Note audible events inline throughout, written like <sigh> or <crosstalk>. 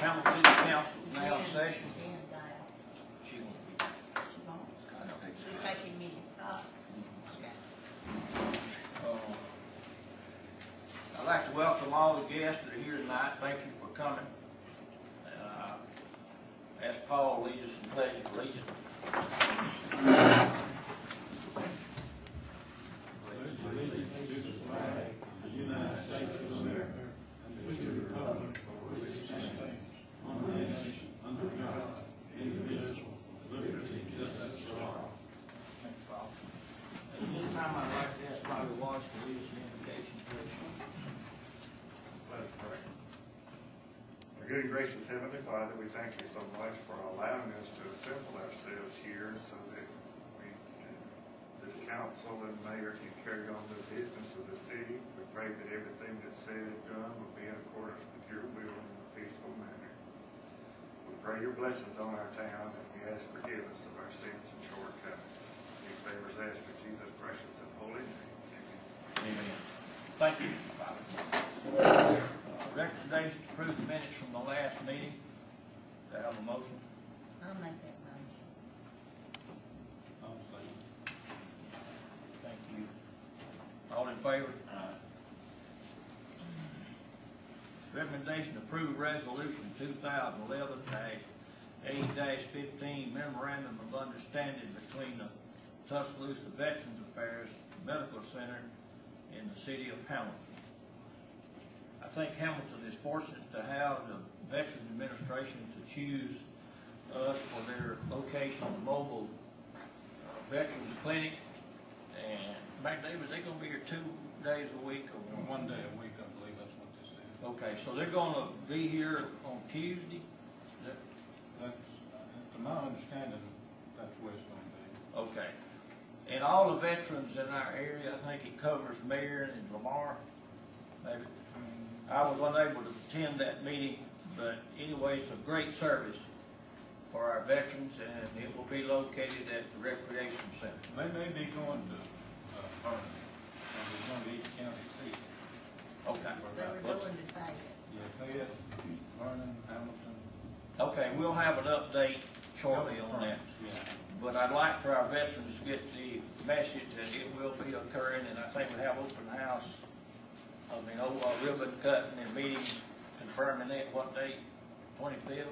Hamilton City Council now in session. She won't be. She won't. I don't think She's so. taking me to stop. Okay. Uh, I'd like to welcome all the guests that are here tonight. Thank you for coming. Uh, Ask Paul to lead us in pledge of allegiance. Thank you, Paul. At this time, I'd like to ask Bobby Walsh to lead us in invocation, please. Let us pray. Our good and gracious Heavenly Father, we thank you so much for allowing us to assemble ourselves here so that we, can- this council and mayor can carry on the business of the city. We pray that everything that's said and done will be in accordance with your will in a peaceful manner. We pray your blessings on our town and we ask forgiveness of our sins and shortcomings. These favors asked in Jesus' precious and holy name. Amen. Amen. Thank you, Recommendation to approve the minutes from the last meeting. Do I have a motion? I'll make that motion. Thank you. All in favor? Recommendation to approve resolution two thousand eleven eight fifteen memorandum of understanding between the Tuscaloosa Veterans Affairs Medical Center and the city of Hamilton. I think Hamilton is fortunate to have the Veterans Administration to choose us for their location of mobile uh, Veterans Clinic. And McDavid, they're gonna be here two days a week or One day a week, I believe that's what this is. Okay, so they're gonna be here on Tuesday? Is that- That's, uh, to my understanding, that's where it's gonna be. Okay. And all the veterans in our area, I think it covers Marion and Lamar, maybe. I was unable to attend that meeting, but anyway, it's a great service for our veterans and it will be located at the recreation center. They may be going to, uh, Vernon, and they're going to each county seat. Okay. They were going to Fayette. Yeah, Fayette, Vernon, Hamilton. Okay, we'll have an update shortly on that. Yeah. But I'd like for our veterans to get the message that it will be occurring, and I think we have open house, I mean, oh, uh, ribbon cutting and meeting confirming that, what date? Twenty-fifth?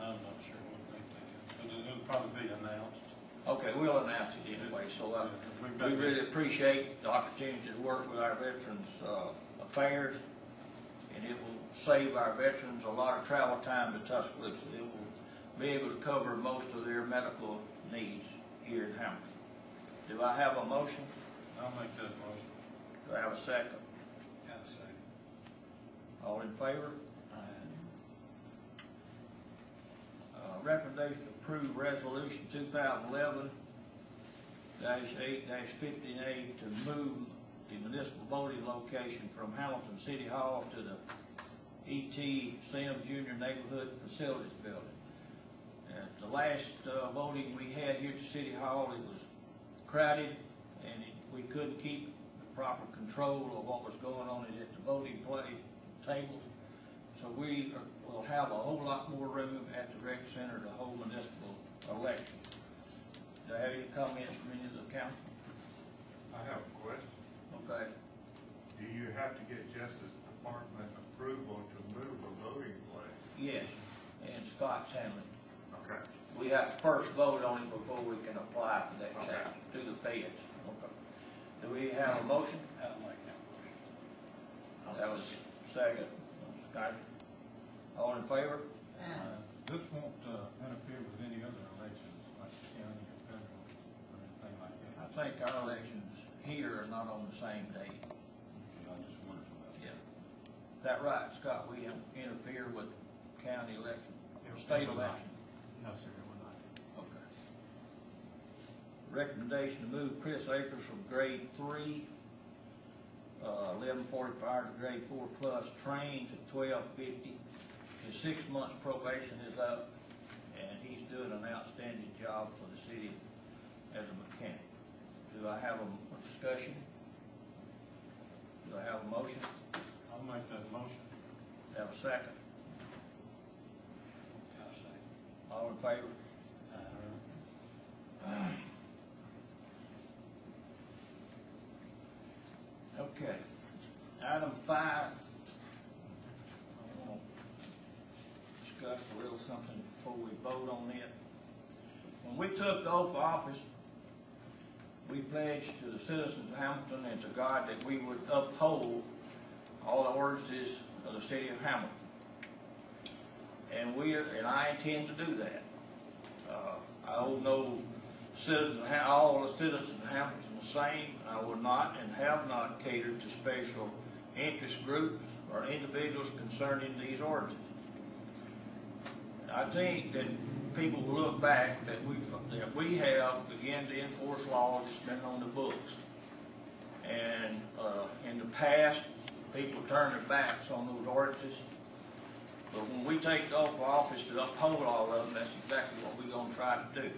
I'm not sure what they think, but it'll probably be announced. Okay, we'll announce it anyway, so, uh, We've we really appreciate the opportunity to work with our veterans, uh, affairs, and it will save our veterans a lot of travel time to Tuscaloosa. It will be able to cover most of their medical needs here in Hamilton. Do I have a motion? I'll make that motion. Do I have a second? All in favor? Uh, recommendation to approve resolution two thousand eleven eight fifty-eight to move the municipal voting location from Hamilton City Hall to the E.T. Sims Junior Neighborhood Facilities Building. At the last, uh, voting we had here at the City Hall, it was crowded, and it, we couldn't keep the proper control of what was going on at the voting play tables. So we are- will have a whole lot more room at the rec center to hold municipal elections. Do I have any comments from any of the council? I have a question. Okay, Do you have to get Justice Department approval to move a voting place? yes, and Scott's handling. Okay. We have to first vote on it before we can apply for that Okay. change to the feds. Okay. Do we have a motion? I'll make that motion. That was second. Scott. All in favor? Uh, This won't, uh, interfere with any other elections, like county or federal, or anything like that. I think our elections here are not on the same day. Okay, I just wondered about that. Yeah. Is that right, Scott? We don't interfere with county election, or state election? No, sir, it will not. Okay. Recommendation to move Chris Akers from grade three, uh, eleven forty-five to grade four plus, trained to twelve fifty. His six months probation is up, and he's doing an outstanding job for the city as a mechanic. Do I have a a discussion? Do I have a motion? I'll make that motion. Have a second? All in favor? Okay, item five. I want to discuss a little something before we vote on it. When we took the oath of office, we pledged to the citizens of Hamilton and to God that we would uphold all the ordinances of the city of Hamilton. And we, are- and I intend to do that. Uh, I owe no citizens, all the citizens of Hamilton the same. I will not and have not catered to special interest groups or individuals concerning these ordinances. I think that people will look back that we, that we have begun to enforce laws that's been on the books. And, uh, in the past, people turned their backs on those ordinances. But when we take the office to uphold all of them, that's exactly what we're gonna try to do.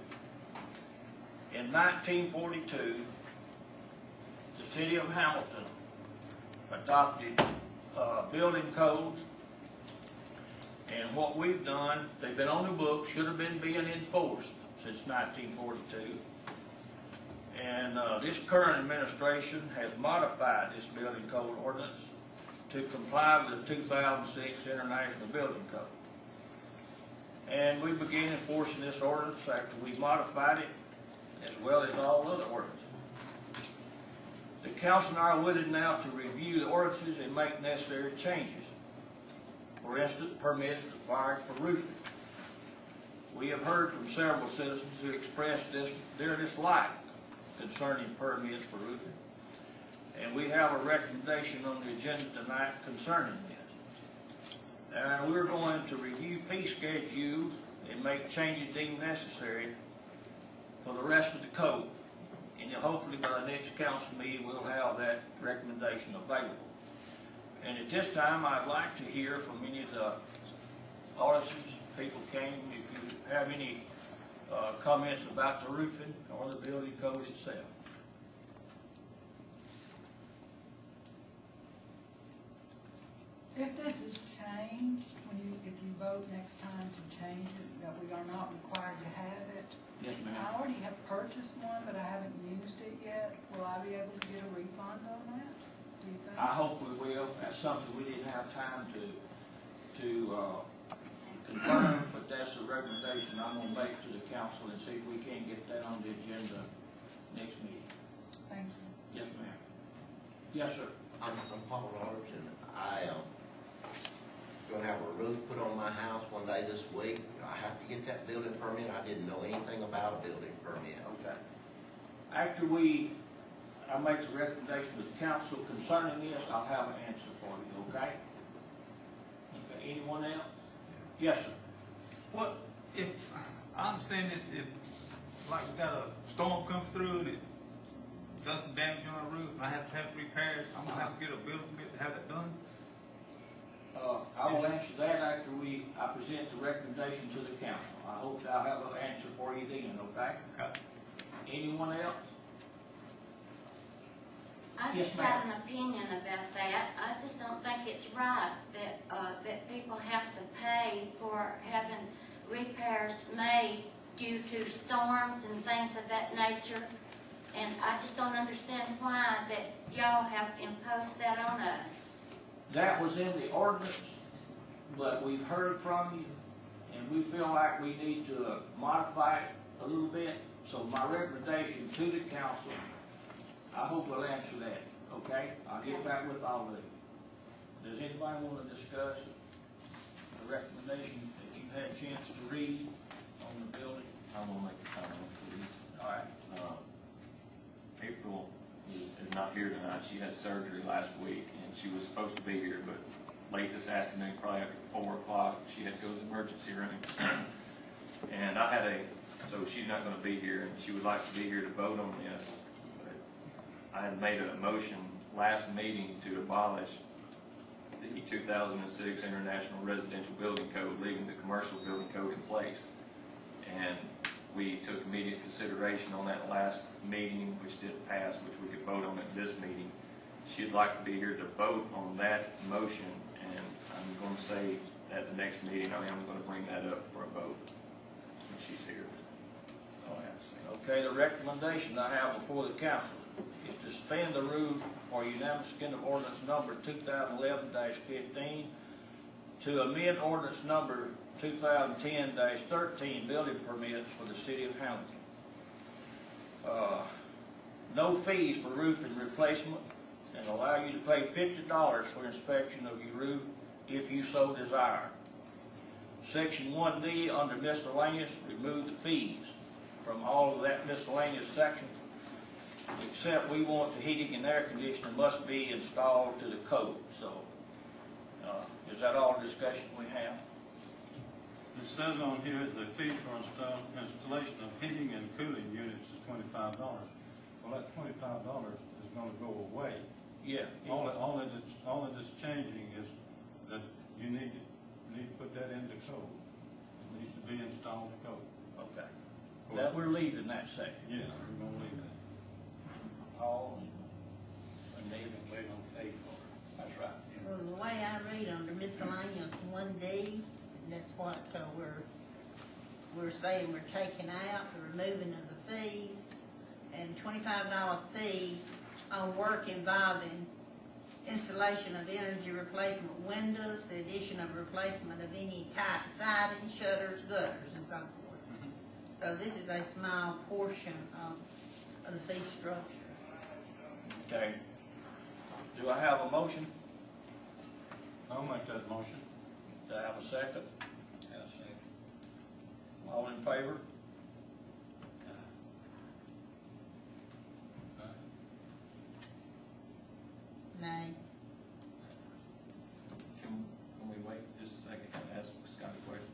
In nineteen forty-two, the city of Hamilton adopted, uh, building codes. And what we've done, they've been on the books, should have been being enforced since nineteen forty-two. And, uh, this current administration has modified this building code ordinance to comply with the two thousand six International Building Code. And we began enforcing this ordinance after we modified it, as well as all other ordinances. The council and I are willing now to review the ordinances and make necessary changes. For instance, permits required for roofing. We have heard from several citizens who expressed this, their dislike concerning permits for roofing. And we have a recommendation on the agenda tonight concerning this. And we're going to review fee schedules and make changes deemed necessary for the rest of the code. And hopefully by the next council meeting, we'll have that recommendation available. And at this time, I'd like to hear from any of the audiences, people came, if you have any, uh, comments about the roofing or the building code itself. If this is changed, when you, if you vote next time to change it, that we are not required to have it. Yes, I already have purchased one, but I haven't used it yet. Will I be able to get a refund on that? Do you think? I hope we will. That's something we didn't have time to, to, uh, confirm, but that's a recommendation I'm gonna make to the council and see if we can get that on the agenda next meeting. Thank you. Yes, ma'am. Yes, sir. I'm, I'm Paul Robertson. I, um, gonna have a roof put on my house one day this week. I have to get that building permit. I didn't know anything about a building permit. Okay. After we, I make the recommendation to the council concerning this, I'll have an answer for you, okay? Okay, anyone else? Yes, sir. What, if, I understand this, if, like, we got a storm comes through and it does some damage on our roof, and I have to have it repaired, I'm gonna have to get a building permit to have it done? Uh, I will answer that after we, I present the recommendation to the council. I hope I'll have an answer for you then, okay? Okay. Anyone else? I Yes, just have an opinion about that. I just don't think it's right that, uh, that people have to pay for having repairs made due to storms and things of that nature. And I just don't understand why that y'all have imposed that on us. That was in the ordinance, but we've heard from you, and we feel like we need to modify it a little bit. So my recommendation to the council, I hope we'll answer that, okay? I'll get back with all of you. Does anybody want to discuss the recommendation that you had a chance to read on the building? I'm gonna make a comment, please. All right, Uh, April is, is not here tonight. She had surgery last week and she was supposed to be here, but late this afternoon, probably after four o'clock, she had to go to the emergency room. And I had a, so she's not gonna be here and she would like to be here to vote on this. But I had made a motion last meeting to abolish the two thousand and six International Residential Building Code, leaving the Commercial Building Code in place. And we took immediate consideration on that last meeting, which did pass, which we could vote on at this meeting. She'd like to be here to vote on that motion, and I'm going to say at the next meeting, I am going to bring that up for a vote. she's here. That's all I have to say. Okay, the recommendation I have before the council is to suspend the rules for unanimous consent of ordinance number two thousand eleven fifteen to amend ordinance number two thousand ten thirteen building permits for the city of Hamilton. Uh, No fees for roofing replacement and allow you to pay fifty dollars for inspection of your roof if you so desire. Section one D under miscellaneous, remove the fees from all of that miscellaneous section, except we want the heating and air conditioning must be installed to the code, so, uh, is that all the discussion we have? It says on here, the fee for install, installation of heating and cooling units is twenty-five dollars. Well, that twenty-five dollars is gonna go away. Yeah. All, that- all that it's, all that is changing is that you need, to need to put that into code. It needs to be installed in code. Okay, that, we're leaving that section. Yeah, we're gonna leave that. Paul and David, we're gonna pay for it. That's right. Well, the way I read under miscellaneous one D, that's what, uh, we're, we're saying we're taking out, the removing of the fees, and twenty-five dollar fee on work involving installation of energy replacement windows, the addition of replacement of any type of siding, shutters, gutters, and so forth. So this is a small portion of, of the fee structure. Okay. Do I have a motion? I'll make that motion. Do I have a second? Have a second. All in favor? Nay. Can, can we wait just a second and ask Scott a question?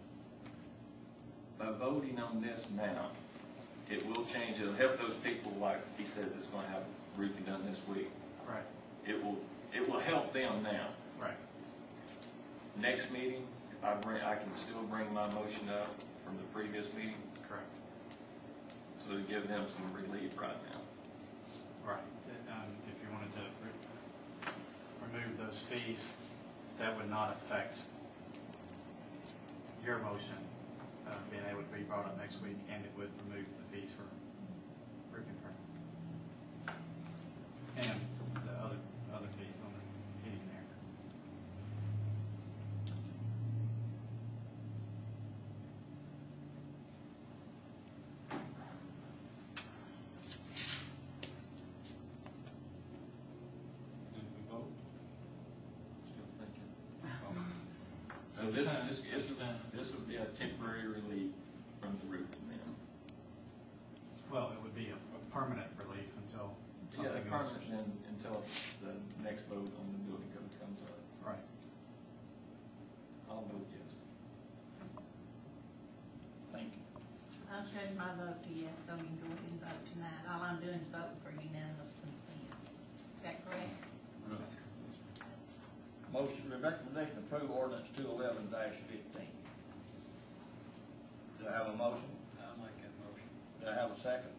By voting on this now, it will change, it'll help those people like he said that's gonna have roofing done this week. Right, It will, it will help them now. right. Next meeting, if I bring, I can still bring my motion up from the previous meeting, Correct. so to give them some relief right now. Right, um, if you wanted to re- remove those fees, that would not affect your motion, uh, being able to be brought up next week, and it would remove the fees for roofing permit. And the other, other fees on the heating and air. Did we vote? Still thinking. So this, this, this, this would be a temporary relief from the roofing then. Well, it would be a a permanent relief until Yeah, something the permanent then, until the next vote on the building code comes up. Right. I'll vote yes. Thank you. I'll change my vote to yes, so we can go ahead and vote tonight. All I'm doing is voting for unanimous consent. Is that correct? That's correct. Motion, the recommendation to approve ordinance two eleven fifteen. Do I have a motion? I'll make that motion. Do I have a second?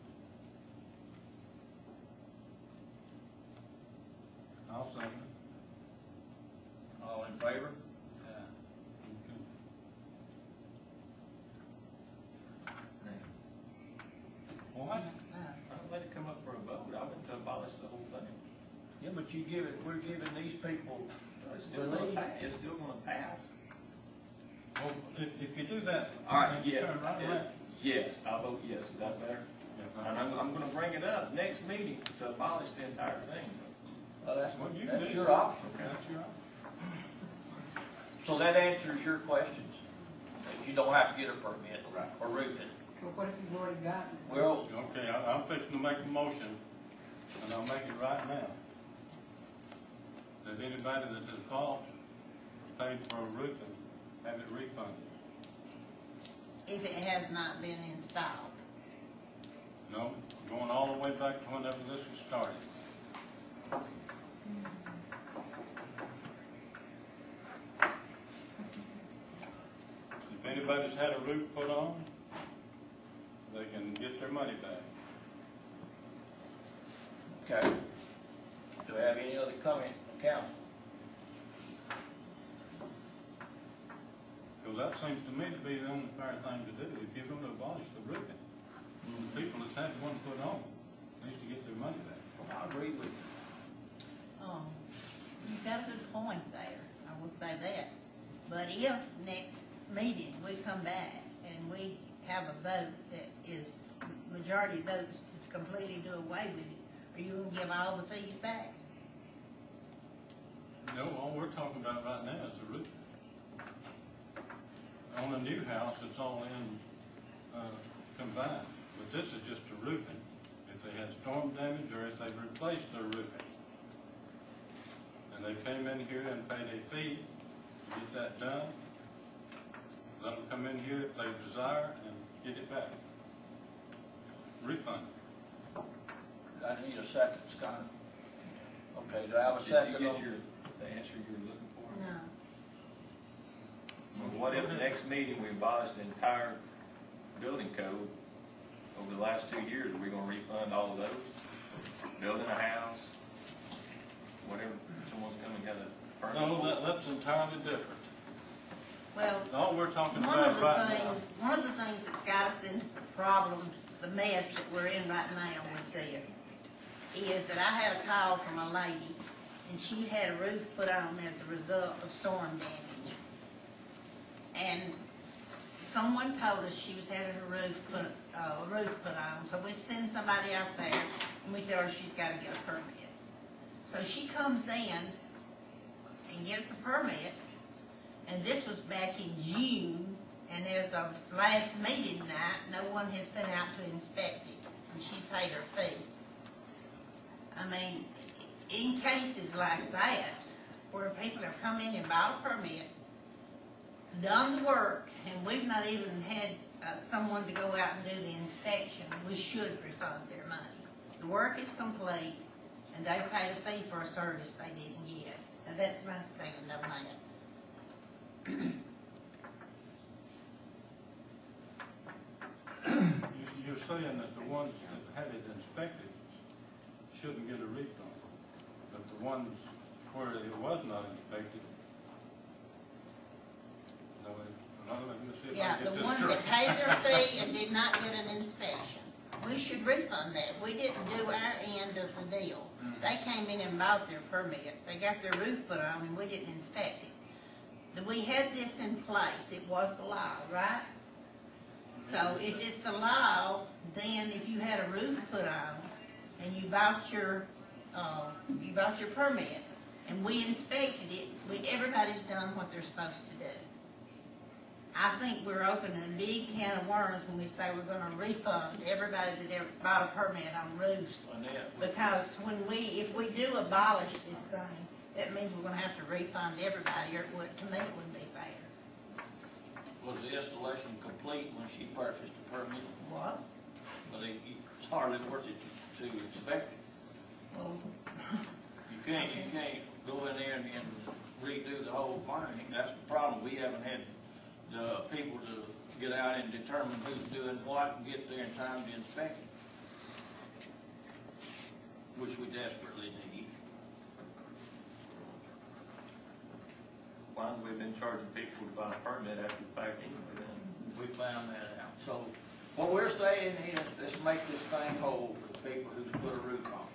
I'll second. All in favor? Okay. What? No. I don't let it come up for a vote, I went to abolish the whole thing. Yeah, but you give it, we're giving these people uh, It's still gonna pass, it's still gonna pass. Well, if, if you do that. All right, you yeah, turn right around. yes, I vote yes, is that better? Yeah, And I'm, I'm gonna bring it up next meeting to abolish the entire thing. Well, that's, Well, you can that's do your that. option. That's your option. So that answers your questions, that you don't have to get a permit Right. for roofing. But what if you've already gotten it? Well, Okay, I, I'm fixing to make a motion, and I'll make it right now. That anybody that has called, paid for a roof and have it refunded. If it has not been installed. No, going all the way back to whenever this was started. If anybody's had a roof put on, they can get their money back. okay. Do I have any other comment, from council? Goes Because that seems to me to be the only fair thing to do, if you're gonna abolish the roofing. The people that's had one put on, needs to get their money back. I agree with you. Um, you've got a good point there, I will say that. But if next meeting, we come back and we have a vote that is majority votes to completely do away with it, are you gonna give all the fees back? No, all we're talking about right now is the roof. On a new house, it's all in, uh, combined, but this is just the roofing. If they had storm damage or if they replaced their roofing. And they came in here and paid a fee to get that done. Let them come in here if they desire and get it back. Refund. I need a second, Scott. Okay, do I have a Did second? you get on- your, the answer you were looking for? No. Well, What if the next meeting we abolish the entire building code over the last two years, are we gonna refund all of those? Building a house, whatever, someone's coming and got a permit? No, for that, that's entirely different. Well, All we're talking One of about the right now. things, one of the things that's got us into the problem, the mess that we're in right now with this, is that I had a call from a lady, and she had a roof put on as a result of storm damage. And someone told us she was having her roof put, uh, roof put on, so we send somebody out there, and we tell her she's gotta get a permit. So she comes in and gets a permit, and this was back in June, and as of last meeting night, no one has been out to inspect it, and she paid her fee. I mean, in cases like that, where people have come in and bought a permit, done the work, and we've not even had uh, someone to go out and do the inspection, we should refund their money. The work is complete, and they paid a fee for a service they didn't get. And that's my stand on that. You- You're saying that the ones that had it inspected shouldn't get a refund, but the ones where it was not inspected, no, it- no, let me see if I Yeah, can the get this ones straight. that paid their fee and did not get an inspection, we should refund that. We didn't do our end of the deal. They came in and bought their permit, they got their roof put on, and we didn't inspect it. We had this in place, it was the law, right? So if it's the law, then if you had a roof put on, and you bought your, uh, you bought your permit, and we inspected it, we, everybody's done what they're supposed to do. I think we're opening a big can of worms when we say we're gonna refund everybody that ever bought a permit on roofs. Because when we, if we do abolish this thing, that means we're gonna have to refund everybody, or it would, to me, it wouldn't be fair. was the installation complete when she purchased the permit? Was? But it, it's hardly worth it to, to inspect it. Well, You can't, you can't go in there and, and redo the whole thing. That's the problem. We haven't had the people to get out and determine who's doing what and get there in time to inspect it. Which we desperately need. Why have we been charging people to buy a permit after the fact anyway then? We found that out. So what we're saying is, let's make this thing whole for the people who's put a roof on.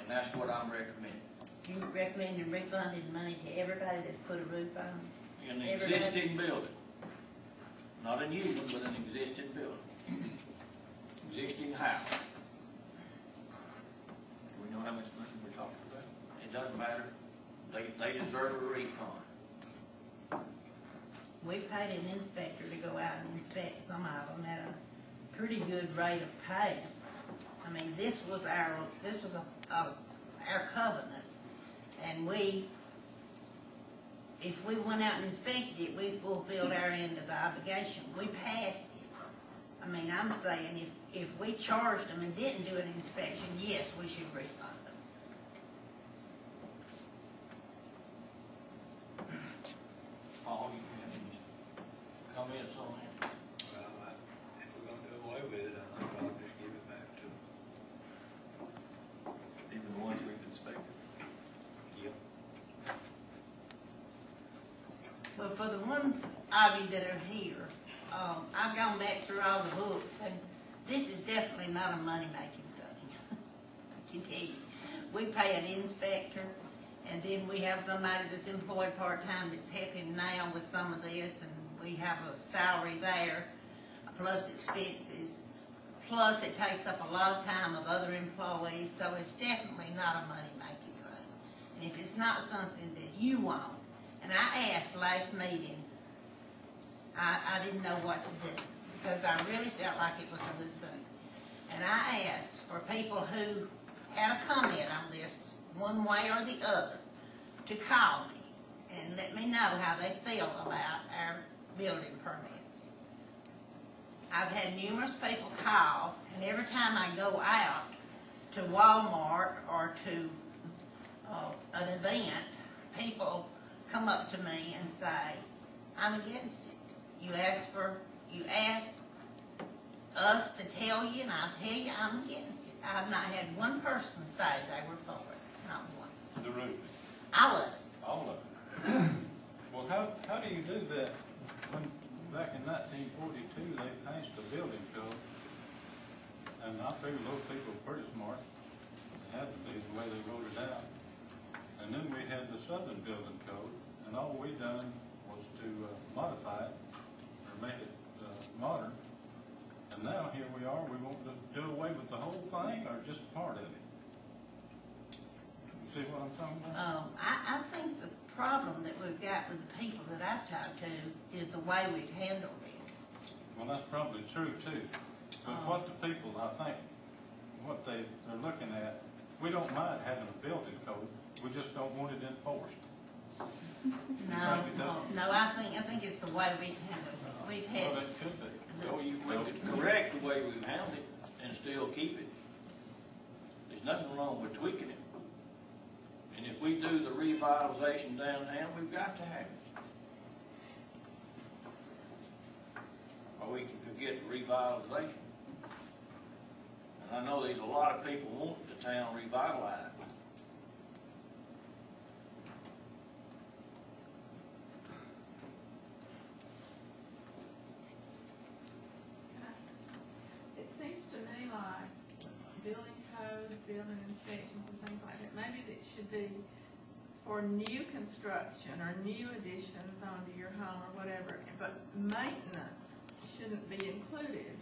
And that's what I'm recommending. You recommend refunding money to everybody that's put a roof on? In the Everybody- existing building. Not a new one, but an existing building. Existing house. Do we know how much money we're talking about? It doesn't matter. They, they deserve a refund. We paid an inspector to go out and inspect some of them at a pretty good rate of pay. I mean, this was our, this was a, a, our covenant. And we, if we went out and inspected it, we fulfilled our end of the obligation. We passed it. I mean, I'm saying if, if we charged them and didn't do an inspection, yes, we should refund them. Paul, you have any comments on that? Well, I- if we're gonna do away with it, I think I'll just give it back to them. Even the ones we've inspected? Yep. Well, Well, for the ones that are here, um, I've gone back through all the books, and this is definitely not a money-making thing. <laughs> I can tell you. We pay an inspector, and then we have somebody that's employed part-time that's helping now with some of this, and we have a salary there, plus expenses. Plus, it takes up a lot of time of other employees, so it's definitely not a money-making thing. And if it's not something that you want, and I asked last meeting, I, I didn't know what to do, because I really felt like it was a good thing. And I asked for people who had a comment on this, one way or the other, to call me and let me know how they feel about our building permits. I've had numerous people call, and every time I go out to Walmart or to uh, an event, people come up to me and say, I'm against it. You ask for, you ask us to tell you, and I'll tell you I'm against it. I've not had one person say they were for it, not one. The roofing, All of it. all of it. Well, how, how do you do that? When, back in nineteen forty-two, they passed the building code, and I figure those people were pretty smart. They had to be the way they wrote it out. And then we had the southern building code, and all we done was to uh, modify it, or make it, uh, modern. And now, here we are, we want to do away with the whole thing, or just part of it? You See what I'm talking about? Um, I, I think the problem that we've got with the people that I've talked to is the way we've handled it. Well, that's probably true too. But Oh. what the people, I think, what they, they're looking at, we don't mind having a building code, we just don't want it enforced. No, Like it no, does. no, I think, I think it's the way we've handled it. We've had, Well, it could be. So you, we could correct the way we've handled it and still keep it. There's nothing wrong with tweaking it. And if we do the revitalization downtown, we've got to have it. Or we can forget the revitalization. And I know there's a lot of people wanting the town revitalized. It seems to me like building codes, building inspections and things like that, maybe it should be for new construction or new additions onto your home or whatever, but maintenance shouldn't be included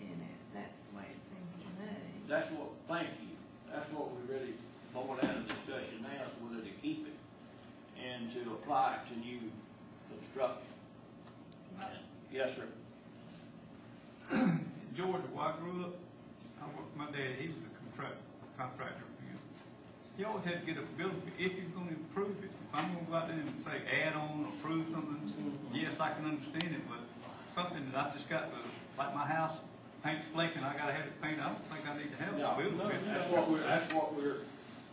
in it. That's the way it seems to me. That's what, thank you, that's what we really, more than a discussion now is whether to keep it and to apply it to new construction. Yes, sir. <clears throat> Georgia, where I grew up, I worked my dad, he was a contract, contractor. you. Always had to get a building, if you're gonna improve it, if I'm gonna go out there and say add on, or approve something, yes, I can understand it, but something that I just got to, like my house, paint's flaking, I gotta have it painted, I don't think I need to have No, a building. no, permit. That's what we're, that's what we're,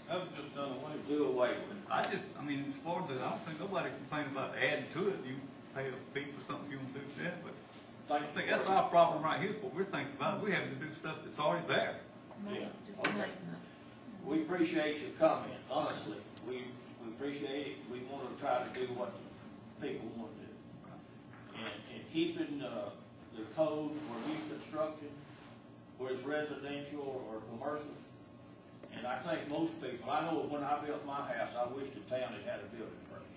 That was just done away do away with. I just, I mean, as far as, I don't think nobody complained about adding to it, you pay a fee for something you do to that, but I think that's our problem right here, is what we're thinking about, we're having to do stuff that's already there. Yeah, Just okay. maintenance. We appreciate your comment, honestly. We, we appreciate it. We want to try to do what people want to do. And, and keeping, uh, the code for new construction, whether it's residential or commercial. And I think most people, I know when I built my house, I wish the town had had a building permit.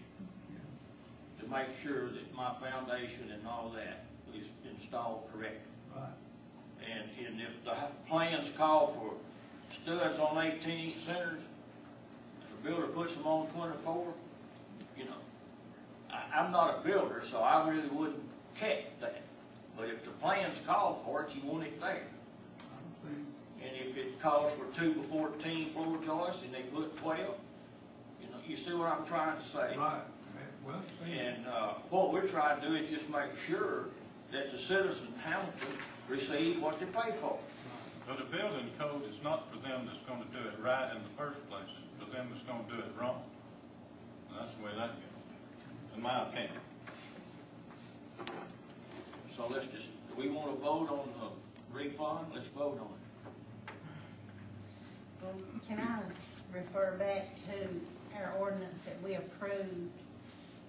To make sure that my foundation and all that is installed correctly. Right. And, and if the plans call for studs on eighteen inch centers, if a builder puts them on twenty-four, you know, I, I'm not a builder, so I really wouldn't catch that. But if the plans call for it, you want it there. I don't think, And if it calls for two by fourteen floor joists and they put twelve, you know, you see what I'm trying to say? right, well. And, uh, what we're trying to do is just make sure that the citizens of Hamilton receive what they pay for. But a building code is not for them that's gonna do it right in the first place, it's for them that's gonna do it wrong. And that's the way that goes, in my opinion. So let's just, do we wanna vote on the refund? Let's vote on it. well, can I refer back to our ordinance that we approved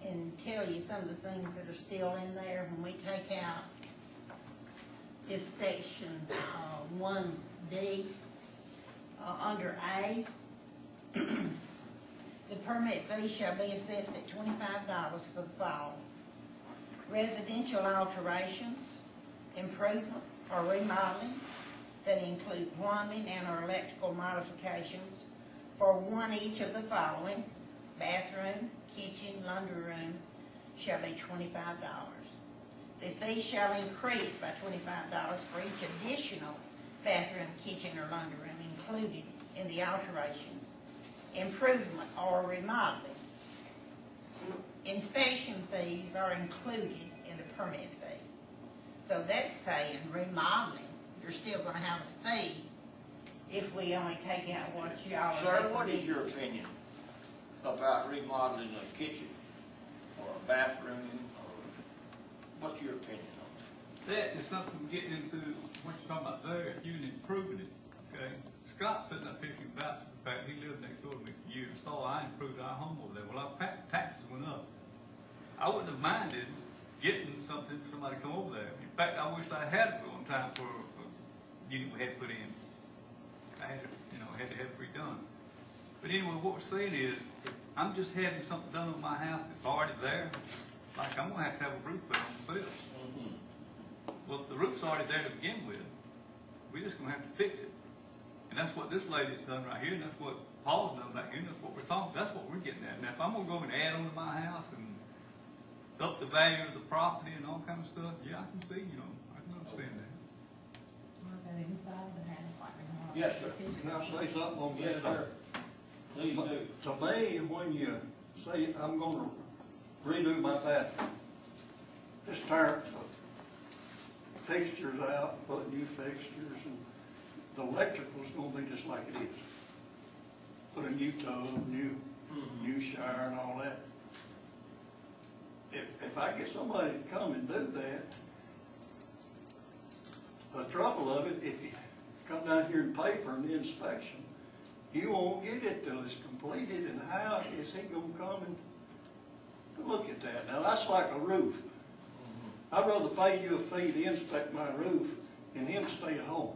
and tell you some of the things that are still in there when we take out this section, uh, one D, uh, under A. <clears throat> The permit fee shall be assessed at twenty-five dollars for the following. Residential alterations, improvement, or remodeling that include plumbing and or electrical modifications for one each of the following, bathroom, kitchen, laundry room, shall be twenty-five dollars. The fee shall increase by twenty-five dollars for each additional bathroom, kitchen, or laundry room included in the alterations, improvement, or remodeling. Inspection fees are included in the permit fee. So that's saying remodeling, you're still gonna have a fee if we only take out what y'all. Sir, what is your opinion about remodeling a kitchen or a bathroom, or what's your opinion on that? That is something getting into, what you're talking about there, you can improving it, okay? Scott's sitting up here can vouch the fact, he lived next door to me for years, saw I improved our home over there, well, our taxes went up. I wouldn't have minded getting something, somebody come over there. In fact, I wished I had it one time for a unit we had put in. I had, to, you know, had to have it redone. But anyway, what we're saying is, I'm just having something done on my house that's already there. Like, I'm gonna have to have a roof put on myself. it? Well, the roof's already there to begin with. We're just gonna have to fix it. And that's what this lady's done right here, and that's what Paul's done back here, and that's what we're talking, that's what we're getting at. Now, if I'm gonna go and add on to my house and up the value of the property and all kind of stuff, yeah, I can see, you know, I can understand that. What about inside the house, like? Yes, sir. Can I say something on Yes, that? sir. Please do. To me, when you say, I'm gonna redo my bathroom, just tear the fixtures out, put new fixtures, and the electrical's gonna be just like it is. Put a new tub, new, mm-hmm. new shower and all that. If, if I get somebody to come and do that, the trouble of it, if you come down here and pay for an inspection, you won't get it till it's completed, and how is he gonna come and look at that? Now, that's like a roof. Mm-hmm. I'd rather pay you a fee to inspect my roof and him stay at home.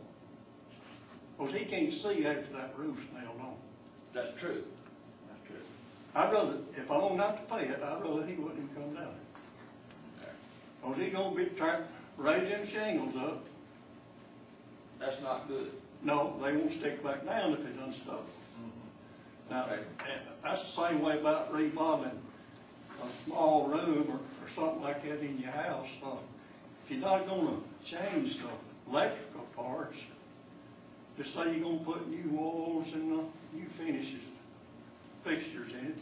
Cause he can't see after that roof's nailed on. That's true. That's true. I'd rather, if I don't to pay it, I'd rather he wouldn't even come down there. Cause he gonna be trying, raising shingles up. That's not good. No, they won't stick back down if it done stuff. Now, Okay. that's the same way about remodeling a small room or, or something like that in your house. Uh, If you're not gonna change the electrical parts, just say you're gonna put new walls and, uh, new finishes, fixtures in it,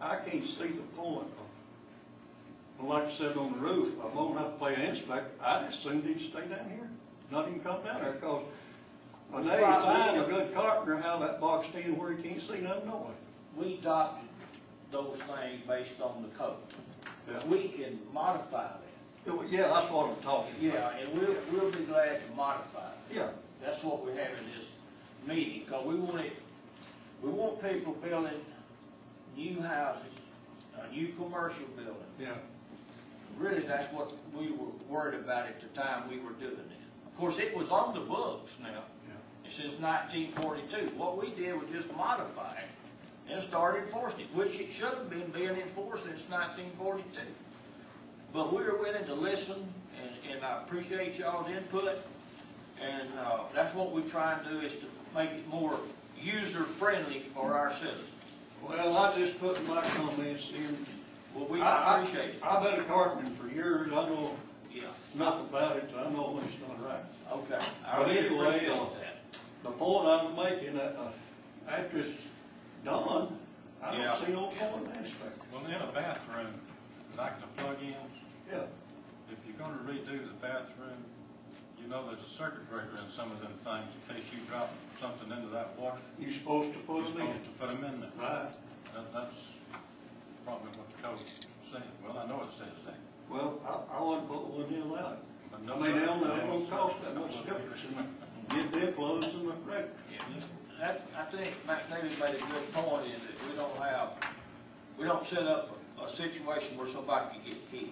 I can't see the point of, well, like I said on the roof, I won't have to pay an inspector, I just soon need to stay down here, not even come down there, cause a day's time, a good carpenter have that boxed in where he can't see nothing no way. We adopted those things based on the code. Yeah. We can modify that. Yeah, that's what I'm talking about. Yeah, and we'll, we'll be glad to modify it. Yeah, That's what we're having this meeting, because we want it, we want people building new houses, a new commercial building. yeah. Really, that's what we were worried about at the time we were doing it. Of course, it was on the books now, since nineteen forty-two. What we did was just modify it and start enforcing it, which it should have been being enforced since nineteen forty-two. But we were willing to listen, and, and I appreciate y'all's input. And, uh, that's what we try and do, is to make it more user-friendly for our citizens. Well, I just put my comments in. Well, we I- I- appreciate it. I've been a carpenter for years, I know Yeah, nothing about it, I know when it's done right. okay. I But really anyway, appreciate that. The point I'm making, uh, uh, after it's done, I Yeah. don't see no point in. Well, in a bathroom, like the plug-ins, Yeah, if you're gonna redo the bathroom, you know there's a circuit breaker in some of them things in case you drop something into that water. you're supposed to put You're them in. supposed to put them in there. Right, That, that's probably what the code says. Well, I know it says that. well, I, I wouldn't put one in like, But I no, mean, they don't, they No, don't cost that much difference in <laughs> get them plugs and the breaker. That, I think Matt David made a good point, is that we don't have, we don't set up a a situation where somebody could get killed.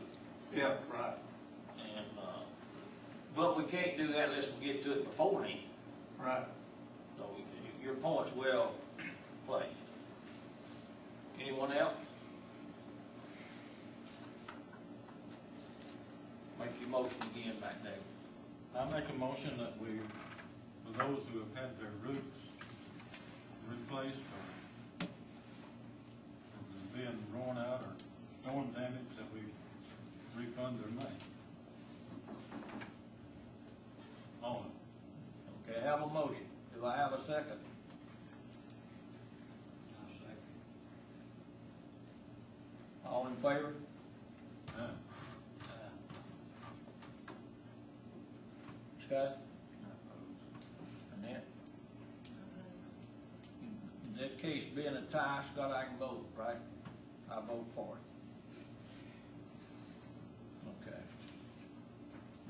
Yeah, right. And, uh, but we can't do that unless we get to it beforehand. Right. So y- your point's well placed. Anyone else? Make your motion again back there. I make a motion that we, for those who have had their roofs replaced or being worn out or storm damage, that we refund their money. All of it. Okay, I have a motion. Do I have a second? second. All in favor? Yeah. Scott? Annette? In this case, being a tie, Scott, I can vote, right? I vote for it. Okay.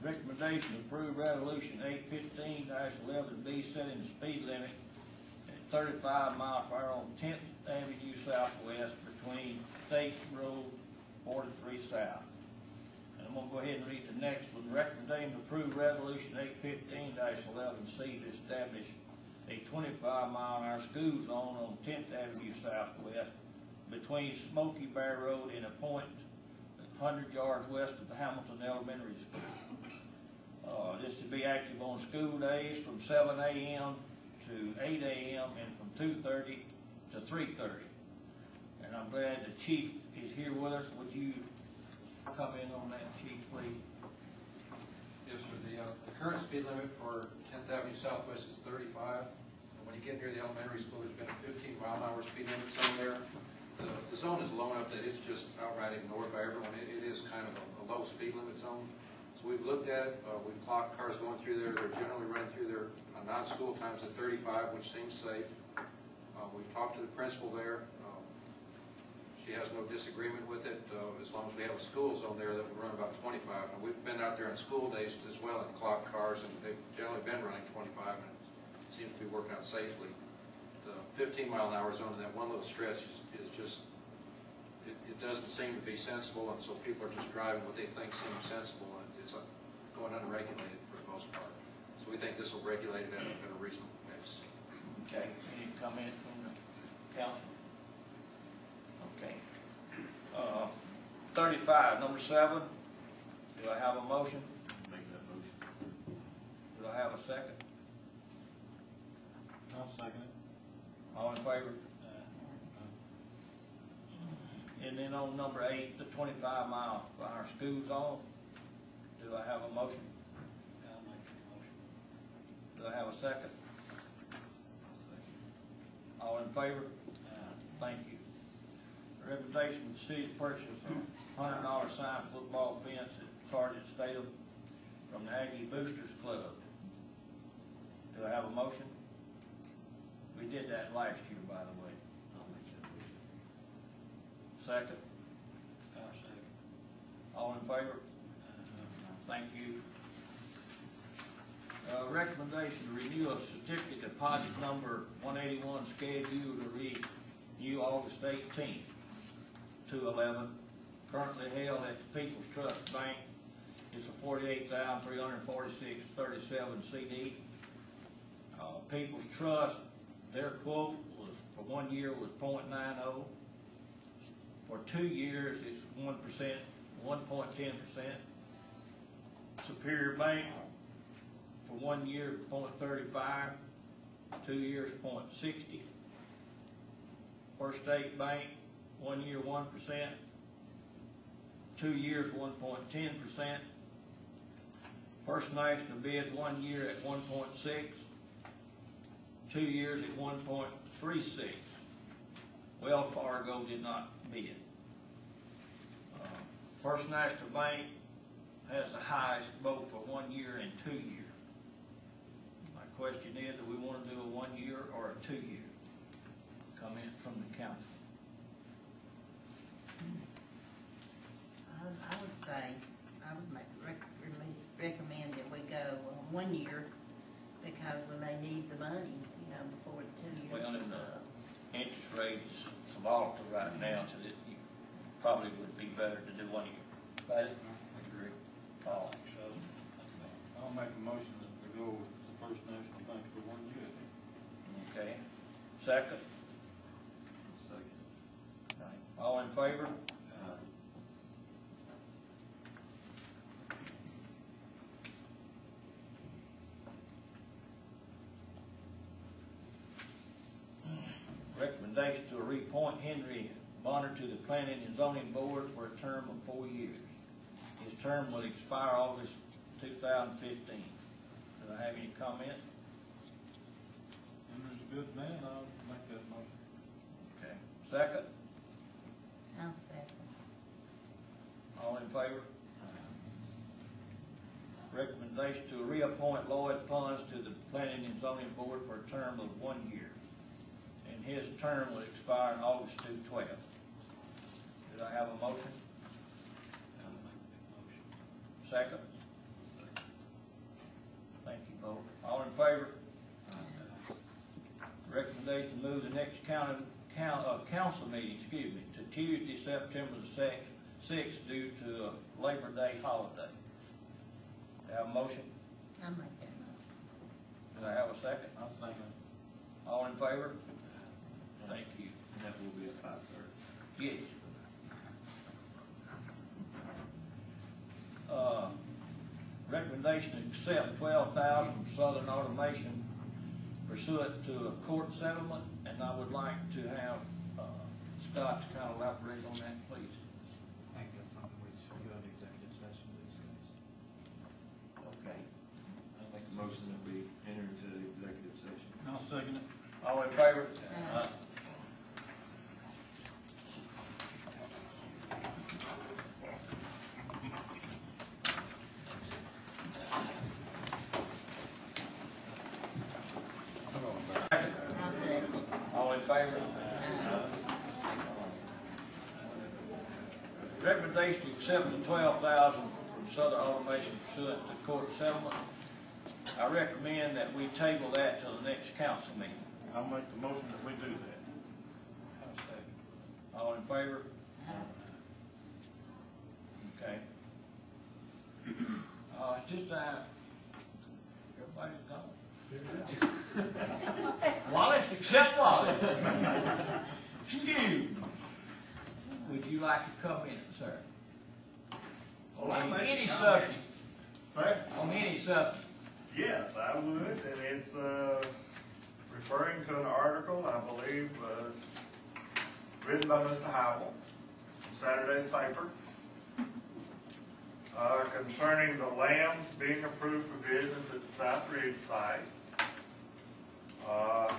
Recommendation to approve resolution eight fifteen eleven B setting the speed limit at thirty-five miles per hour on Tenth Avenue Southwest between State Road forty-three South. I'm gonna go ahead and read the next one. Recommendation to approve resolution eight fifteen eleven C to establish a twenty-five mile an hour school zone on Tenth Avenue Southwest between Smoky Bear Road and a point hundred yards west of the Hamilton Elementary School. Uh, this will be active on school days from seven AM to eight AM and from two thirty to three thirty. And I'm glad the chief is here with us. Would you comment on that, chief, please? Yes, sir. The, uh, the current speed limit for Tenth Avenue Southwest is thirty-five. And when you get near the elementary school, there's been a fifteen mile an hour speed limit zone there. The, the zone is low enough that it's just outright ignored by everyone. It, it is kind of a, a low speed limit zone. So we've looked at it, uh, we've clocked cars going through there. They're generally running through there on non-school times at thirty-five, which seems safe. Uh, we've talked to the principal there. She has no disagreement with it, uh, as long as we have a school zone there that would run about twenty-five. And we've been out there on school days as well and clocked cars, and they've generally been running twenty-five, and it seems to be working out safely. The fifteen mile an hour zone in that one little stretch is, is just, it, it doesn't seem to be sensible, and so people are just driving what they think seems sensible, and it's uh, going unregulated for the most part. So we think this will regulate it at a, at a reasonable pace. Okay, any comment from the council? Okay. Uh, thirty-five, number seven, do I have a motion? Make that motion. Do I have a second? I'll second it. All in favor? And then on number eight, the twenty-five mile for our school zone, do I have a motion? I'll make the motion. Do I have a second? All in favor? Thank you. Recommendation of the city to purchase a hundred dollar sign football fence at Sergeant Stadium from the Aggie Boosters Club. Do I have a motion? We did that last year, by the way. I'll make that motion. Second? I'll second. All in favor? Thank you. Uh, recommendation to renew a certificate deposit number one eighty-one schedule to renew August eighteenth to eleven, currently held at the People's Trust Bank. It's a forty-eight thousand, three hundred and forty-six, thirty-seven CD. Uh, People's Trust, their quote was, for one year was point nine oh. For two years, it's one percent, one point ten percent. Superior Bank, for one year, point thirty-five, two years, point sixty. First State Bank, one year, one percent, two years, one point ten percent. First National bid, one year at 1.6, two years at one point three six. Wells Fargo did not bid. Uh, First National Bank has the highest both for one year and two year. My question is, do we wanna do a one year or a two year? Comment from the council. I, I would say, I would make, rec- reme- recommend that we go on one year because we may need the money, you know, before the two years Well, is and the up. interest rate is volatile right now to this, you probably would be better to do one year. Buddy? Agree. Paul? I'll make a motion that we go with the First National Bank for one year. Okay. Second? All in favor? Recommendation to reappoint Henry Bonner to the Planning and Zoning Board for a term of four years. His term will expire August two thousand fifteen. Do I have any comment? Henry's a good man, I'll make that motion. Okay. Second? I'll second. All in favor? Recommendation to reappoint Lloyd Pons to the Planning and Zoning Board for a term of one year. And his term will expire in August two twelve. Did I have a motion? I'll make that motion. Second? Thank you both. All in favor? Recommendation to move the next county, coun uh, council meeting, excuse me, to Tuesday, September the sixth, sixth due to a Labor Day holiday. Do I have a motion? I'll make that motion. Do I have a second? I'll second. All in favor? Thank you. And that will be at five thirty. Yes. Uh, recommendation to accept twelve thousand from Southern Automation pursuant to a court settlement, and I would like to have, uh, Scott to kind of elaborate on that, please. I think that's something we should go into executive session to discuss. Okay. I make a motion that we enter into the executive session. I'll second it. All in favor? Aye. I'll second. All in favor? Recommendation to accept the twelve thousand from Southern Automation pursuant to court settlement. I recommend that we table that till the next council meeting. I'll make the motion that we do that. Second. All in favor? Okay. Uh, it's just, uh, everybody's gone. <laughs> Wallace, except Wallace. You. Would you like to come in, sir? On any subject, Sir? on any subject. Yes, I would, and it's, uh, referring to an article I believe was written by Mr. Howell, in Saturday's paper, uh, concerning the Lambs being approved for business at the South Ridge site. Uh,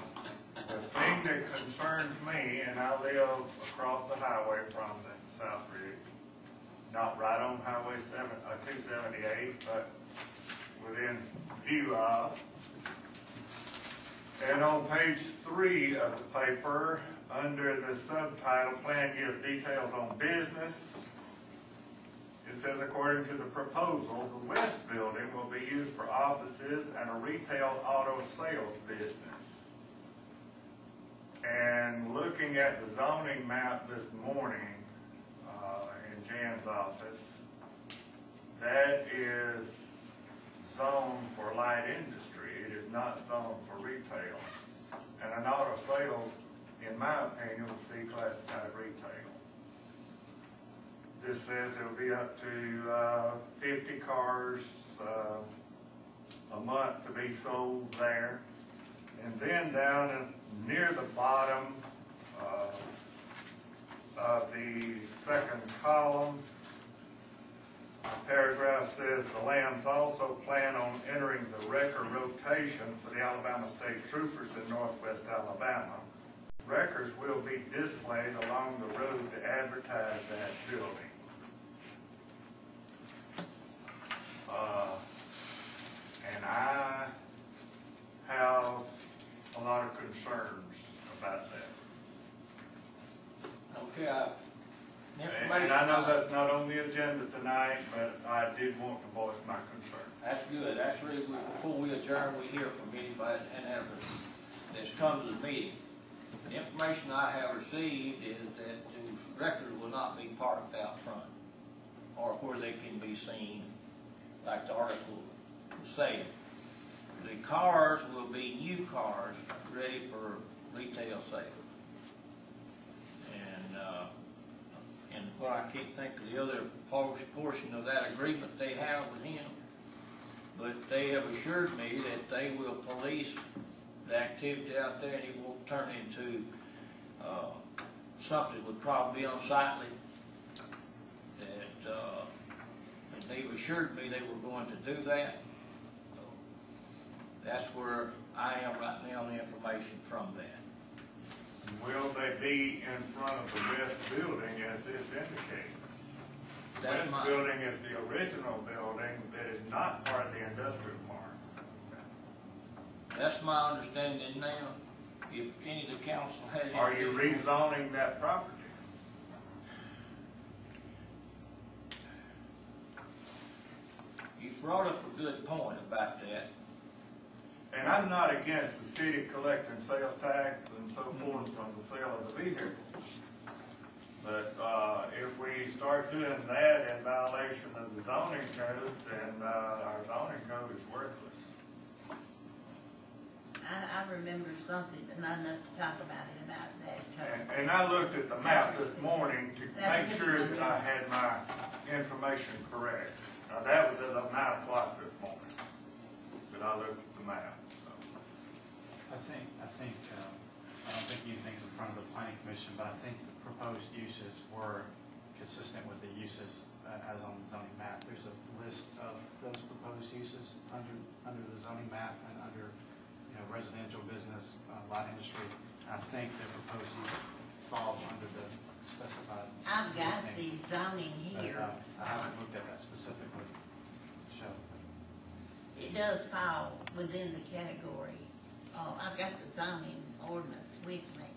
the thing that concerns me, and I live across the highway from the South Ridge, not right on Highway seven, uh, two seventy-eight, but within view of. And on page three of the paper, under the subtitle, Plan Gives Details on Business, it says, according to the proposal, the west building will be used for offices and a retail auto sales business. And looking at the zoning map this morning, uh, in Jan's office, that is zoned for light industry, it is not zoned for retail. And an auto sales, in my opinion, would be classified retail. This says it'll be up to, uh, fifty cars, uh, a month to be sold there. And then down near the bottom, uh, of the second column, paragraph says, "The Lambs also plan on entering the wrecker rotation for the Alabama State Troopers in northwest Alabama. Wreckers will be displayed along the road to advertise that building." Uh, and I have a lot of concerns about that. Okay, I, And information. I know that's not on the agenda tonight, but I did want to voice my concern. That's good, that's really, before we adjourn, we hear from anybody and ever that's come to the meeting. The information I have received is that the record will not be parked out front, or where they can be seen, like the article said. The cars will be new cars, ready for retail sale. And, uh, and what I can't think of the other por- portion of that agreement they have with him, but they have assured me that they will police the activity out there and it won't turn into, uh, something that would probably be unsightly. That, uh, they've assured me they were going to do that. So That's where I am right now, the information from that. Will they be in front of the west building as this indicates? That's West my- building is the original building that is not part of the industrial park. That's my understanding now. If any of the council has. Are you any- rezoning that property? You brought up a good point about that. And I'm not against the city collecting sales tax and so forth from the sale of the vehicles. But, uh, if we start doing that in violation of the zoning code, then, uh, our zoning code is worthless. I, I remember something, but not enough to talk about it about that. And, and I looked at the map this morning to make sure that I had my information correct. Now, that was at nine o'clock this morning, that I looked at the map, so. I think, I think, um, I don't think anything's in front of the planning commission, but I think the proposed uses were consistent with the uses uh, as on the zoning map. There's a list of those proposed uses under, under the zoning map and under, you know, residential, business, uh, light industry. I think the proposed use falls under the specified. I've got use the name. zoning But, here. uh, I haven't looked at that specifically, so. It does fall within the category, uh, I've got the zoning ordinance with me,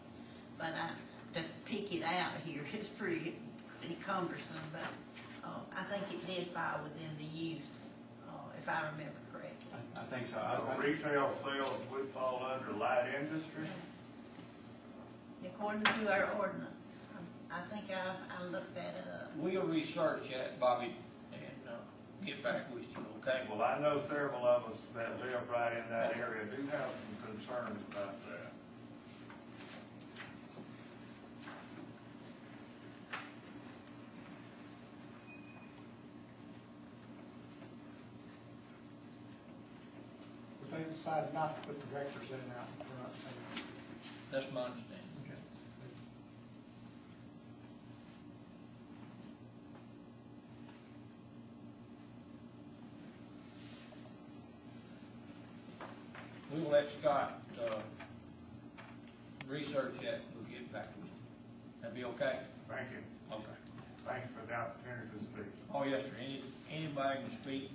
but I, to pick it out here, it's pretty, pretty cumbersome, but, uh, I think it did fall within the use, uh, if I remember correctly. I, I think so. I- So I- retail sales would fall under light industry? According to our ordinance, I think I, I looked that up. We'll research that, Bobby, and, uh, get back with you, okay? Well, I know several of us that live right in that area do have some concerns about that. But they decided not to put the director's in out in front. That's my understanding. Let Scott, uh, research that, we'll get back to you. That'd be okay? Thank you. Okay. Thanks for the opportunity to speak. Oh, yes, sir, any, anybody can speak.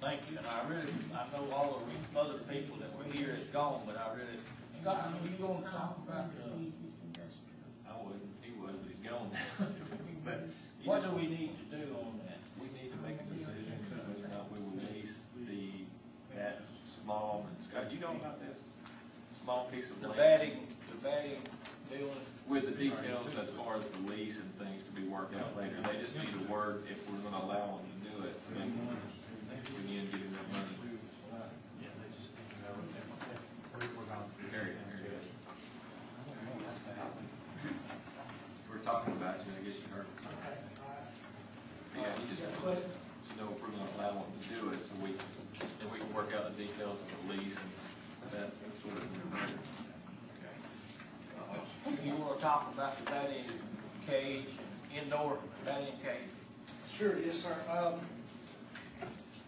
Thank you, and I really, I know all the other people that were here is gone, but I really, Scott, I know you gonna talk about, uh, Business industrial. I wouldn't, he was, but he's gone. <laughs> But what do we need to do on that? we need to make a decision, because whether or not we will lease the, that small, and Scott, you know about this? Small piece of The land? batting, the batting building, With the details as far as the lease and things to be worked out later, they just need a word if we're gonna allow them to do it, so they can begin getting their money. Yeah, they just think, you know, if, if we're, we're gonna. do this Very, thing, very good. I don't know what's gonna happen. We're talking about you, I guess you heard. Yeah, you just, you know, if we're gonna allow them to do it, so we, then we can work out the details of the lease and that sort of thing. you wanna talk about the batting cage, indoor batting cage? Sure, yes, sir. Um,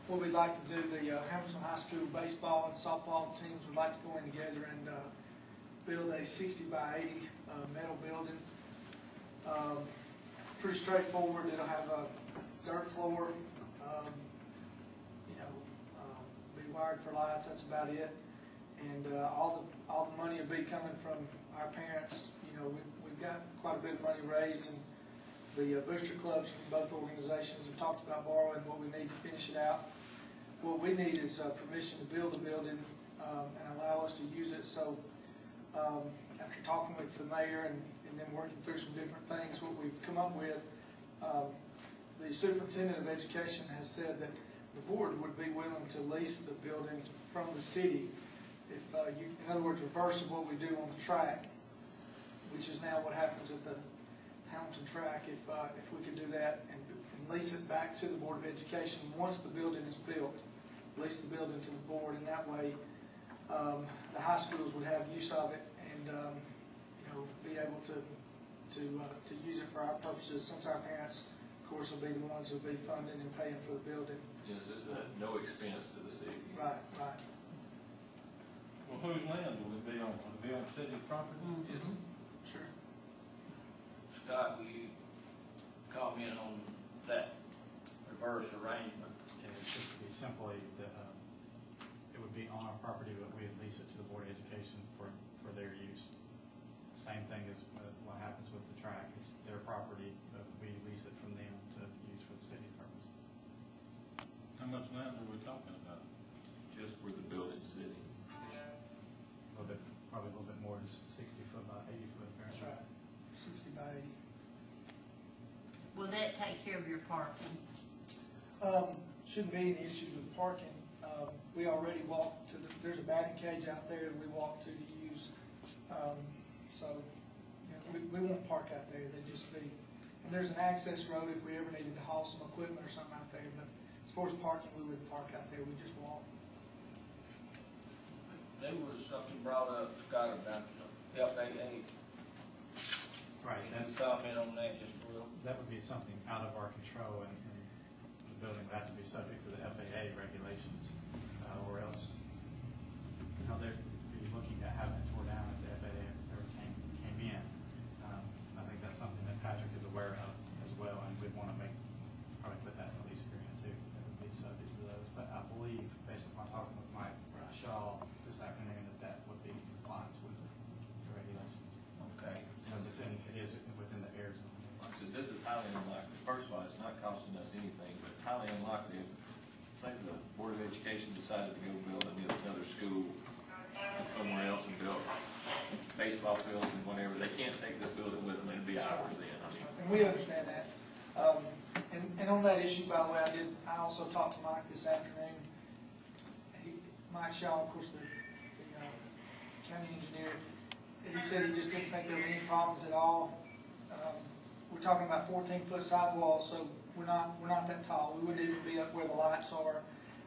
what we'd like to do, the uh, Hamilton High School baseball and softball teams would like to go in together and, uh, build a sixty by eighty, uh, metal building. Um, pretty straightforward. It'll have a dirt floor, um, you know, um, be wired for lights, that's about it. And, uh, all the, all the money will be coming from our parents. You know, we've, we've got quite a bit of money raised and the uh, booster clubs from both organizations have talked about borrowing what we need to finish it out. What we need is uh, permission to build the building um, and allow us to use it. So um, after talking with the mayor and, and then working through some different things, what we've come up with, um, the superintendent of education has said that the board would be willing to lease the building from the city if, uh, you, in other words, reverse of what we do on the track, which is now what happens at the Hamilton track, if, uh, if we could do that and, and lease it back to the Board of Education, once the building is built, lease the building to the board, and that way, um, the high schools would have use of it and, um, you know, be able to, to, uh, to use it for our purposes, since our parents, of course, will be the ones who'll be funding and paying for the building. Yes, this is at no expense to the city. Right, right. Well, whose land will it be on? Will it be on city property? Yes. Sure. Scott, will you comment on that reverse arrangement? It would be simply that, um, it would be on our property, but we would lease it to the Board of Education for, for their use. Same thing as uh, what happens with the track, it's their property, but we lease it from them to use for the city's purposes. How much land are we talking about? Just for the building city. A little bit, probably a little bit more than sixty foot by eighty foot That's apparently. right. Sixty by eighty. Will that take care of your parking? Um, shouldn't be any issues with parking. Um, we already walk to the, there's a batting cage out there that we walk to to use. Um, so, you know, we, we won't park out there, they just be, and there's an access road if we ever needed to haul some equipment or something out there, but as far as parking, we wouldn't park out there, we just walk. There was something brought up, Scott, about the FAA. Right, Can that's, you comment on that just a little? that would be something out of our control and, and the building would have to be subject to the FAA regulations, uh, or else, you know, they'd be looking at having it tore down if the FAA ever came, came in. Um, I think that's something that Patrick is aware of as well, and we'd wanna make, probably put that in the lease agreement too, that would be subject to those. But I believe, based upon talking with Mike Shaw this afternoon, that that would be in compliance with the regulations. Okay. Because it's in, it is within the air zone. So this is highly unlikely. First of all, it's not costing us anything, but it's highly unlikely say, the Board of Education decided to go build another school somewhere else and build baseball fields and whatever, they can't take this building with them, it'd be ours then. I And we understand that. Um, and, and on that issue, by the way, I did, I also talked to Mike this afternoon. He, Mike Shaw, of course, the, the, uh, county engineer, he said he just didn't think there were any problems at all. Um, we're talking about fourteen foot sidewalls, so we're not, we're not that tall. We wouldn't even be up where the lights are.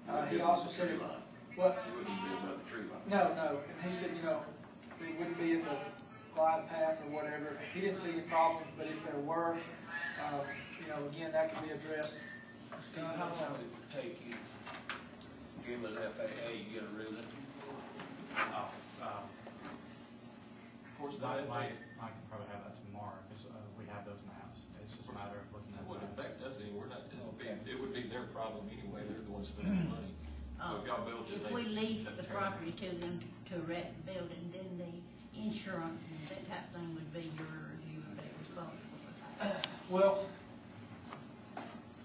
Uh, he also said, Tree line. what, You wouldn't be above the tree line. no, no, and he said, you know, we wouldn't be in the glide path or whatever. He didn't see any problem, but if there were, uh, you know, again, that could be addressed. Scott, how long would it take you, to give it FAA, you get a ruling? Uh, um, Of course, Mike, that, Mike, Mike can probably have that tomorrow, because, uh, we have those maps. It's just a matter of looking that at. wouldn't that. affect us any, we're not, it would be, it would be their problem anyway, they're the ones spending the money. So <clears throat> if y'all built it, If they. we lease the to turn it. property to them to erect the building, then the insurance and that type of thing would be your, you would be responsible for that. Well,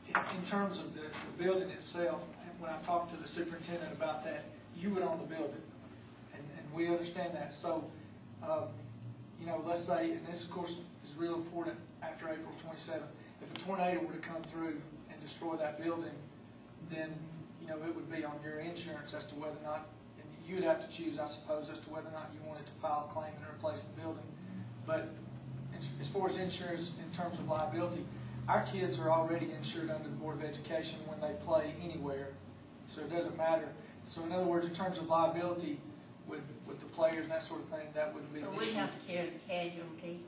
in, in terms of the, the building itself, when I talked to the superintendent about that, you would own the building. And, and we understand that. So, um, you know, let's say, and this of course is real important after April twenty-seventh, if a tornado were to come through and destroy that building, then, you know, it would be on your insurance as to whether or not, and you would have to choose, I suppose, as to whether or not you wanted to file a claim and replace the building. But as- as far as insurance in terms of liability, our kids are already insured under the Board of Education when they play anywhere, so it doesn't matter. So in other words, in terms of liability with, with the players and that sort of thing, that wouldn't be So an we issue. have to carry the casualty,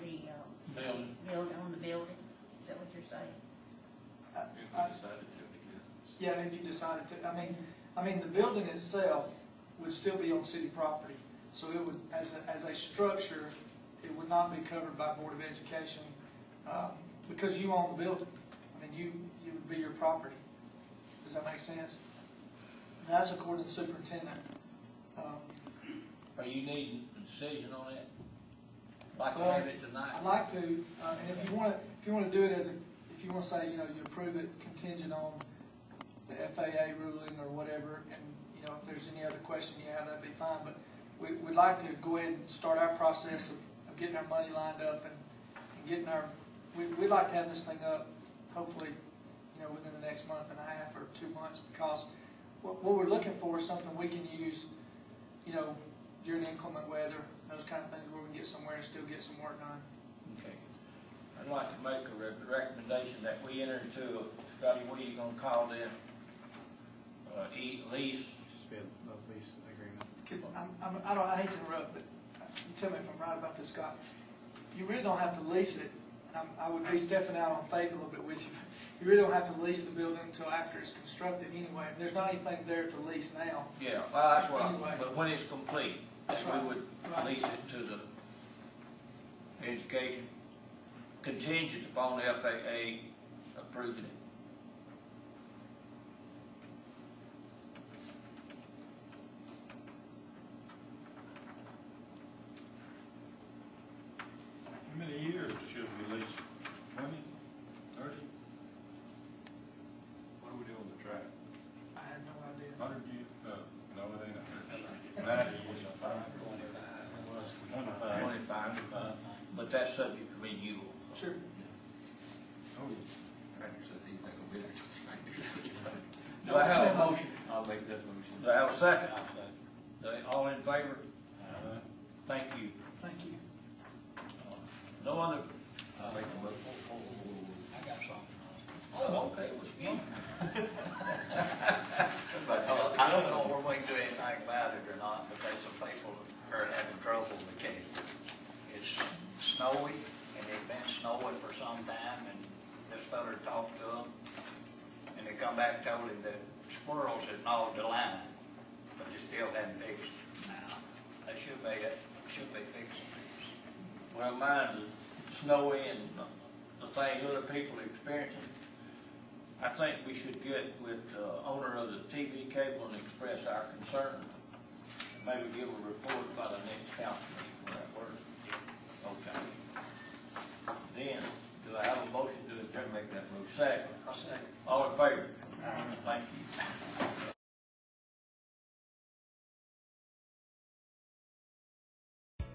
the, uh, Building. building, on the building, is that what you're saying? If I- we decided to, because. Yeah, if you decided to, I mean, I mean, the building itself would still be on city property. So it would, as a, as a structure, it would not be covered by Board of Education, um, because you own the building. I mean, you, you would be your property. Does that make sense? And that's according to the superintendent. Um, Are you needing a decision on that? Like to Well, have it tonight? I'd like to, uh, and if you want to, if you want to do it as a, if you want to say, you know, you approve it contingent on the FAA ruling or whatever, and, you know, if there's any other question you have, that'd be fine, but we, we'd like to go ahead and start our process of, of getting our money lined up and, and getting our, we, we'd like to have this thing up, hopefully, you know, within the next month and a half or two months, because what, what we're looking for is something we can use, you know, during inclement weather, those kind of things, where we can get somewhere and still get some work done. Okay. I'd like to make a re- recommendation that we enter into, a- Scotty, what are you gonna call them? Uh, e, lease, Just be a a lease agreement. Could- I'm, I'm, I don't, I hate to interrupt, but you tell me if I'm right about this, Scott. You really don't have to lease it, and I'm, I would be stepping out on faith a little bit with you. You really don't have to lease the building until after it's constructed anyway. There's not anything there to lease now. yeah, well, that's what, Anyway. But when it's complete, That's we right. would Right. lease it to the education contingent upon FAA approving it. How many years should we lease? Twenty, thirty? What do we do on the track? I had no idea. Hundred years? Uh, no, it ain't a hundred. Ninety years. Twenty-five. Twenty-five, but that's subject to renewal. Sure. Oh, Tractor says he's not gonna be there. Do I have a motion? I'll make that motion. Do I have a second? Do they- All in favor? uh, Thank you. Thank you. No other, I'll make the motion. I got something. oh, okay, well, you. Uh, I don't know whether we can do anything about it or not, but there's some people who are having trouble with it. It's snowy, and it's been snowy for some time, and this fella talked to them, and they come back and told him that squirrels had gnawed the line, but they still hadn't fixed it. Now, that should be, it should be fixed. Well, mine's snowy and the thing other people are experiencing. I think we should get with the owner of the TV cable and express our concern. Maybe give a report by the next council meeting. Would that work? Okay. Then, do I have a motion Jim make that move. Second. All in favor? Thank you.